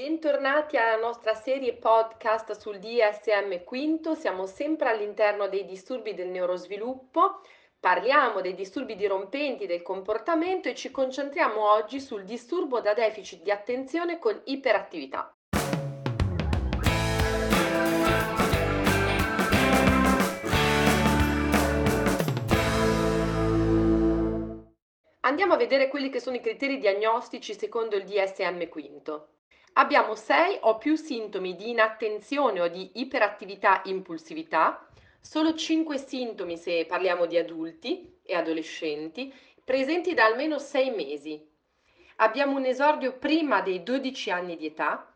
Bentornati alla nostra serie podcast sul DSM quinto, siamo sempre all'interno dei disturbi del neurosviluppo, parliamo dei disturbi dirompenti del comportamento e ci concentriamo oggi sul disturbo da deficit di attenzione con iperattività. Andiamo a vedere quelli che sono i criteri diagnostici secondo il DSM quinto. Abbiamo 6 o più sintomi di inattenzione o di iperattività impulsività, solo 5 sintomi se parliamo di adulti e adolescenti, presenti da almeno 6 mesi. Abbiamo un esordio prima dei 12 anni di età,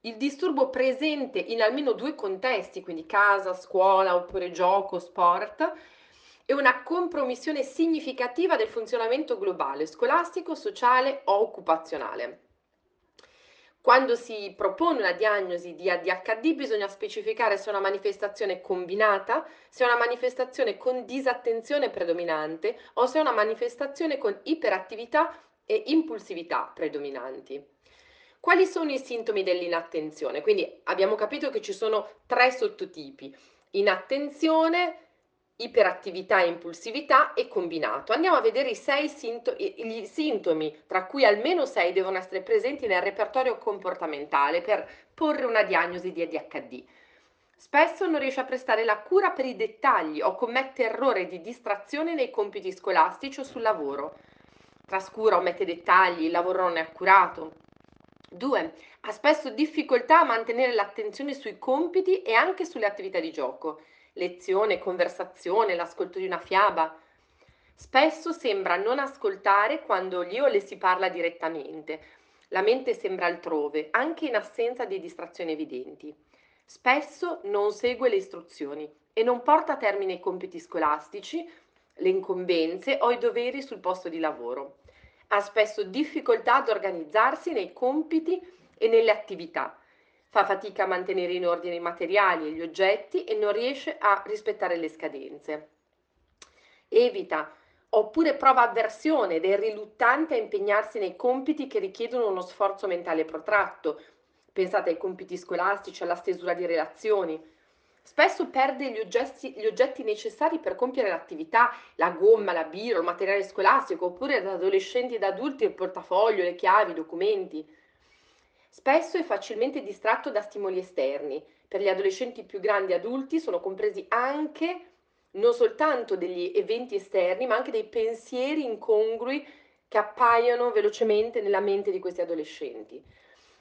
il disturbo presente in almeno due contesti, quindi casa, scuola oppure gioco, sport, e una compromissione significativa del funzionamento globale, scolastico, sociale o occupazionale. Quando si propone una diagnosi di ADHD bisogna specificare se è una manifestazione combinata, se è una manifestazione con disattenzione predominante o se è una manifestazione con iperattività e impulsività predominanti. Quali sono i sintomi dell'inattenzione? Quindi abbiamo capito che ci sono tre sottotipi. Inattenzione, iperattività e impulsività e combinato. Andiamo a vedere i sei sinto- gli sintomi, tra cui almeno sei devono essere presenti nel repertorio comportamentale per porre una diagnosi di ADHD. Spesso non riesce a prestare la cura per i dettagli o commette errori di distrazione nei compiti scolastici o sul lavoro. Trascura o mette dettagli, il lavoro non è accurato. 2. Ha spesso difficoltà a mantenere l'attenzione sui compiti e anche sulle attività di gioco lezione, conversazione, l'ascolto di una fiaba. Spesso sembra non ascoltare quando gli o le si parla direttamente. La mente sembra altrove, anche in assenza di distrazioni evidenti. Spesso non segue le istruzioni e non porta a termine i compiti scolastici, le incombenze o i doveri sul posto di lavoro. Ha spesso difficoltà ad organizzarsi nei compiti e nelle attività fa fatica a mantenere in ordine i materiali e gli oggetti e non riesce a rispettare le scadenze. Evita oppure prova avversione ed è riluttante a impegnarsi nei compiti che richiedono uno sforzo mentale protratto. Pensate ai compiti scolastici, alla stesura di relazioni. Spesso perde gli oggetti, gli oggetti necessari per compiere l'attività, la gomma, la birra, il materiale scolastico, oppure da adolescenti ed adulti il portafoglio, le chiavi, i documenti. Spesso è facilmente distratto da stimoli esterni. Per gli adolescenti più grandi e adulti sono compresi anche non soltanto degli eventi esterni, ma anche dei pensieri incongrui che appaiono velocemente nella mente di questi adolescenti.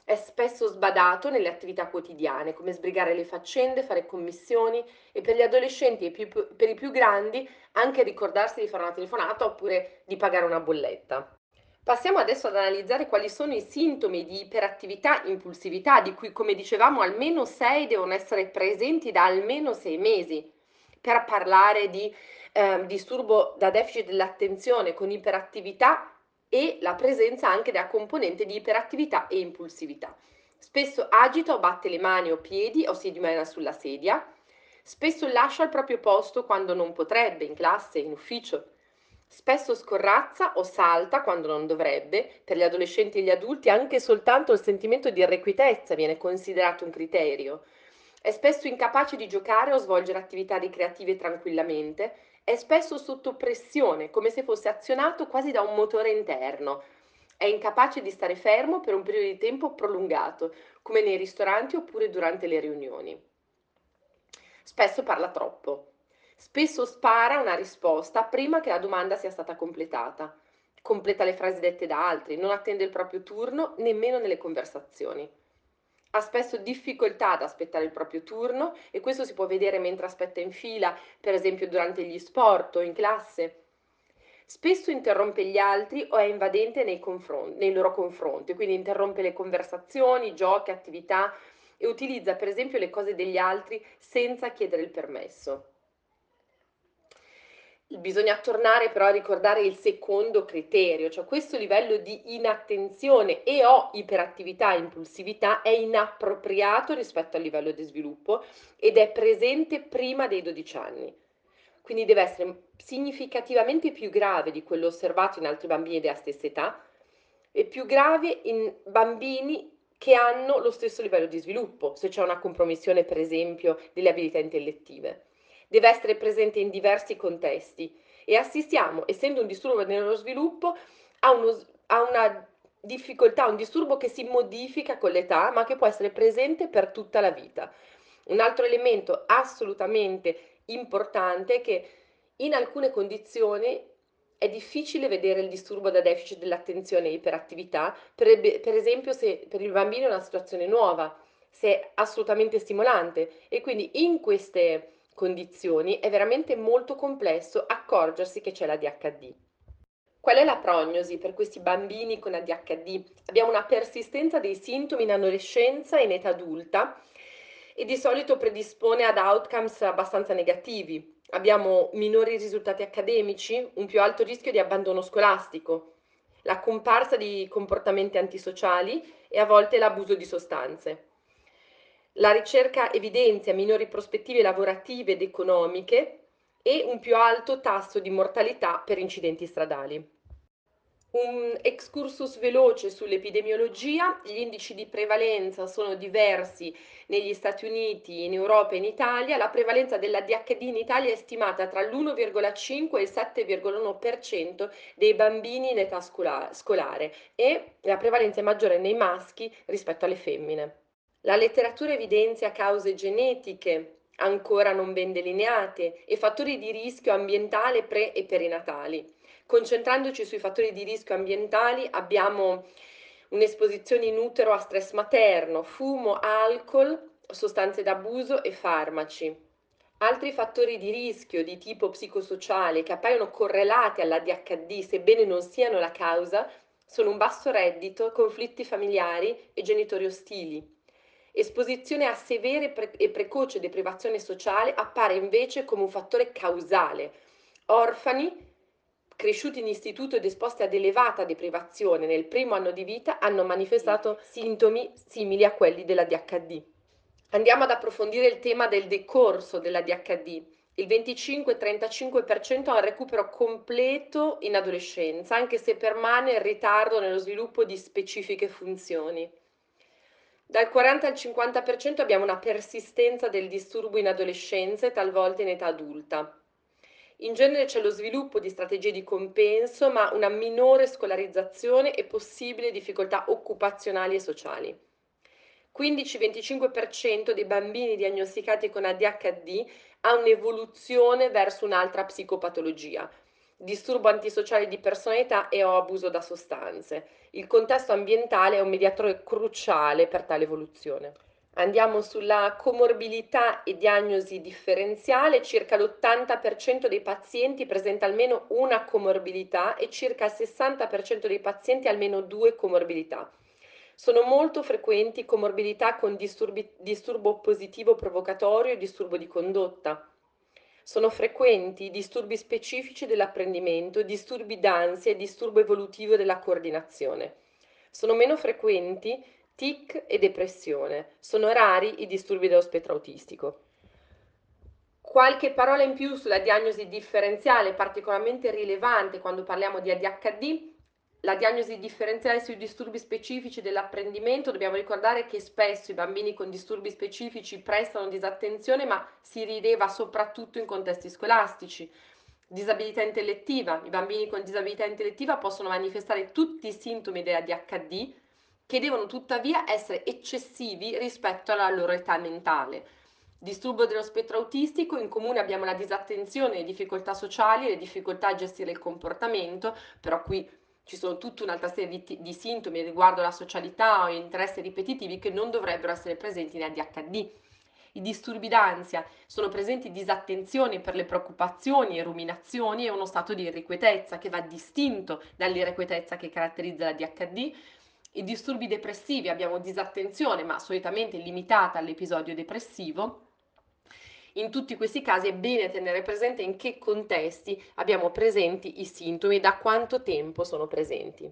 È spesso sbadato nelle attività quotidiane, come sbrigare le faccende, fare commissioni e per gli adolescenti e per i più grandi anche ricordarsi di fare una telefonata oppure di pagare una bolletta. Passiamo adesso ad analizzare quali sono i sintomi di iperattività impulsività, di cui come dicevamo almeno 6 devono essere presenti da almeno 6 mesi, per parlare di eh, disturbo da deficit dell'attenzione con iperattività e la presenza anche della componente di iperattività e impulsività. Spesso agita o batte le mani o piedi o si dimena sulla sedia, spesso lascia il proprio posto quando non potrebbe, in classe, in ufficio Spesso scorrazza o salta quando non dovrebbe. Per gli adolescenti e gli adulti anche soltanto il sentimento di irrequietezza viene considerato un criterio. È spesso incapace di giocare o svolgere attività ricreative tranquillamente. È spesso sotto pressione, come se fosse azionato quasi da un motore interno. È incapace di stare fermo per un periodo di tempo prolungato, come nei ristoranti oppure durante le riunioni. Spesso parla troppo. Spesso spara una risposta prima che la domanda sia stata completata. Completa le frasi dette da altri, non attende il proprio turno nemmeno nelle conversazioni. Ha spesso difficoltà ad aspettare il proprio turno e questo si può vedere mentre aspetta in fila, per esempio durante gli sport o in classe. Spesso interrompe gli altri o è invadente nei, nei loro confronti, quindi interrompe le conversazioni, giochi, attività e utilizza per esempio le cose degli altri senza chiedere il permesso. Bisogna tornare però a ricordare il secondo criterio, cioè questo livello di inattenzione e o iperattività e impulsività è inappropriato rispetto al livello di sviluppo ed è presente prima dei 12 anni. Quindi deve essere significativamente più grave di quello osservato in altri bambini della stessa età e più grave in bambini che hanno lo stesso livello di sviluppo, se c'è una compromissione per esempio delle abilità intellettive. Deve essere presente in diversi contesti. E assistiamo, essendo un disturbo nello sviluppo, a, uno, a una difficoltà, un disturbo che si modifica con l'età, ma che può essere presente per tutta la vita. Un altro elemento assolutamente importante è che in alcune condizioni è difficile vedere il disturbo da deficit dell'attenzione e iperattività, per, per esempio se per il bambino è una situazione nuova, se è assolutamente stimolante. E quindi in queste condizioni è veramente molto complesso accorgersi che c'è la DHD. Qual è la prognosi per questi bambini con ADHD? Abbiamo una persistenza dei sintomi in adolescenza e in età adulta e di solito predispone ad outcomes abbastanza negativi, Abbiamo minori risultati accademici, un più alto rischio di abbandono scolastico, la comparsa di comportamenti antisociali e a volte l'abuso di sostanze. La ricerca evidenzia minori prospettive lavorative ed economiche e un più alto tasso di mortalità per incidenti stradali. Un excursus veloce sull'epidemiologia, gli indici di prevalenza sono diversi negli Stati Uniti, in Europa e in Italia, la prevalenza della DHD in Italia è stimata tra l'1,5 e il 7,1% dei bambini in età scolare e la prevalenza è maggiore nei maschi rispetto alle femmine. La letteratura evidenzia cause genetiche ancora non ben delineate e fattori di rischio ambientale pre e perinatali. Concentrandoci sui fattori di rischio ambientali abbiamo un'esposizione in utero a stress materno, fumo, alcol, sostanze d'abuso e farmaci. Altri fattori di rischio di tipo psicosociale che appaiono correlati alla DHD, sebbene non siano la causa, sono un basso reddito, conflitti familiari e genitori ostili. Esposizione a severe e precoce deprivazione sociale appare invece come un fattore causale. Orfani, cresciuti in istituto ed esposti ad elevata deprivazione nel primo anno di vita hanno manifestato sintomi simili a quelli della DHD. Andiamo ad approfondire il tema del decorso della DHD. Il 25-35% ha un recupero completo in adolescenza, anche se permane il ritardo nello sviluppo di specifiche funzioni. Dal 40 al 50% abbiamo una persistenza del disturbo in adolescenza e talvolta in età adulta. In genere c'è lo sviluppo di strategie di compenso, ma una minore scolarizzazione e possibili difficoltà occupazionali e sociali. 15-25% dei bambini diagnosticati con ADHD ha un'evoluzione verso un'altra psicopatologia, disturbo antisociale di personalità e o abuso da sostanze. Il contesto ambientale è un mediatore cruciale per tale evoluzione. Andiamo sulla comorbilità e diagnosi differenziale, circa l'80% dei pazienti presenta almeno una comorbilità e circa il 60% dei pazienti almeno due comorbilità. Sono molto frequenti comorbilità con disturbi, disturbo positivo provocatorio e disturbo di condotta. Sono frequenti disturbi specifici dell'apprendimento, disturbi d'ansia e disturbo evolutivo della coordinazione. Sono meno frequenti tic e depressione. Sono rari i disturbi dello spettro autistico. Qualche parola in più sulla diagnosi differenziale particolarmente rilevante quando parliamo di ADHD. La diagnosi differenziale sui disturbi specifici dell'apprendimento, dobbiamo ricordare che spesso i bambini con disturbi specifici prestano disattenzione, ma si rileva soprattutto in contesti scolastici. Disabilità intellettiva. I bambini con disabilità intellettiva possono manifestare tutti i sintomi della DHD, che devono tuttavia essere eccessivi rispetto alla loro età mentale. Disturbo dello spettro autistico, in comune abbiamo la disattenzione, le difficoltà sociali, le difficoltà a gestire il comportamento, però qui ci sono tutta un'altra serie di, di sintomi riguardo la socialità o interessi ripetitivi che non dovrebbero essere presenti in ADHD. I disturbi d'ansia sono presenti disattenzione per le preoccupazioni e ruminazioni e uno stato di irrequietezza che va distinto dall'irrequietezza che caratterizza la DHD, i disturbi depressivi abbiamo disattenzione, ma solitamente limitata all'episodio depressivo. In tutti questi casi è bene tenere presente in che contesti abbiamo presenti i sintomi da quanto tempo sono presenti.